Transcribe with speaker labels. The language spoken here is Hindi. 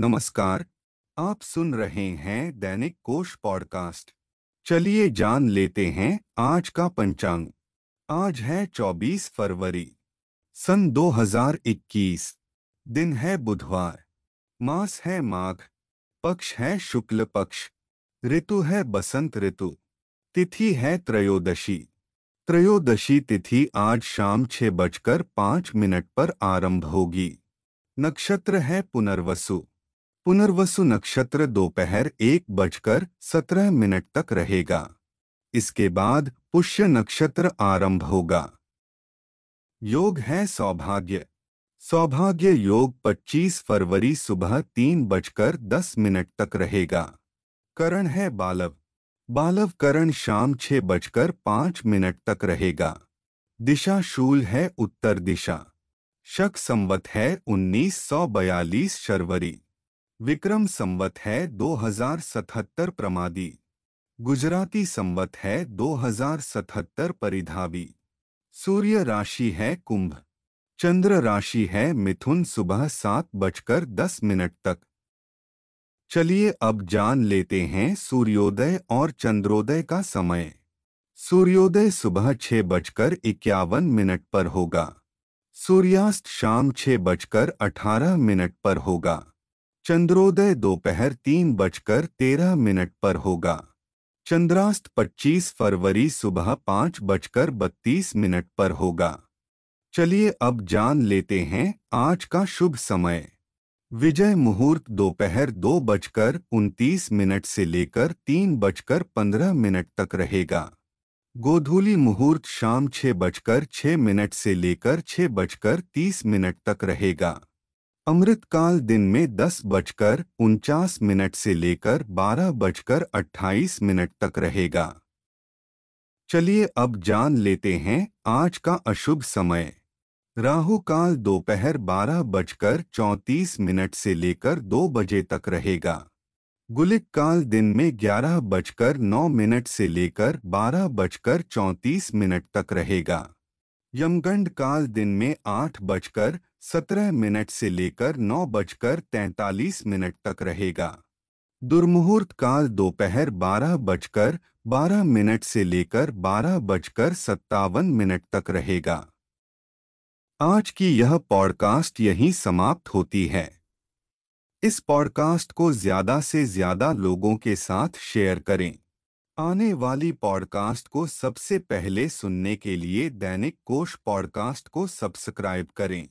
Speaker 1: नमस्कार, आप सुन रहे हैं दैनिक कोश पॉडकास्ट। चलिए जान लेते हैं आज का पंचांग। आज है 24 फरवरी, सन 2021 दिन है बुधवार, मास है माघ, पक्ष है शुक्ल पक्ष, ऋतु है बसंत ऋतु, तिथि है त्रयोदशी। त्रयोदशी तिथि आज शाम छह बजकर पाँच मिनट पर आरंभ होगी। नक्षत्र है पुनर्वसु पुनर्वसु नक्षत्र दोपहर एक बजकर सत्रह मिनट तक रहेगा। इसके बाद पुष्य नक्षत्र आरंभ होगा। योग है सौभाग्य। सौभाग्य योग 25 फरवरी सुबह तीन बजकर दस मिनट तक रहेगा। करण है बालव। बालव करण शाम छह बजकर पाँच मिनट तक रहेगा। दिशा शूल है उत्तर दिशा। शक संवत है उन्नीस सौ बयालीस शर्वरी। विक्रम संवत है 2077 प्रमादी। गुजराती संवत है 2077 परिधावी। सूर्य राशि है कुंभ। चंद्र राशि है मिथुन सुबह सात बजकर दस मिनट तक। चलिए अब जान लेते हैं सूर्योदय और चंद्रोदय का समय। सूर्योदय सुबह छह बजकर इक्यावन मिनट पर होगा। सूर्यास्त शाम छह बजकर अठारह मिनट पर होगा। चंद्रोदय दोपहर तीन बजकर तेरह मिनट पर होगा। चंद्रास्त 25 फरवरी सुबह पाँच बजकर बत्तीस मिनट पर होगा। चलिए अब जान लेते हैं आज का शुभ समय। विजय मुहूर्त दोपहर दो बजकर उनतीस मिनट से लेकर तीन बजकर पंद्रह मिनट तक रहेगा। गोधूली मुहूर्त शाम छह बजकर छह मिनट से लेकर छह बजकर तीस मिनट तक रहेगा। अमृतकाल दिन में दस बजकर उनचास मिनट से लेकर बारह बजकर अट्ठाईस मिनट तक रहेगा। चलिए अब जान लेते हैं आज का अशुभ समय। राहु काल दोपहर बारह बजकर चौंतीस मिनट से लेकर दो बजे तक रहेगा। गुलिक काल दिन में ग्यारह बजकर नौ मिनट से लेकर बारह बजकर चौंतीस मिनट तक रहेगा। यमगंड काल दिन में आठ बजकर सत्रह मिनट से लेकर नौ बजकर तैतालीस मिनट तक रहेगा। दुर्मुहूर्त काल दोपहर बारह बजकर बारह मिनट से लेकर बारह बजकर सत्तावन मिनट तक रहेगा। आज की यह पॉडकास्ट यहीं समाप्त होती है। इस पॉडकास्ट को ज़्यादा से ज़्यादा लोगों के साथ शेयर करें। आने वाली पॉडकास्ट को सबसे पहले सुनने के लिए दैनिक कोश पॉडकास्ट को सब्सक्राइब करें।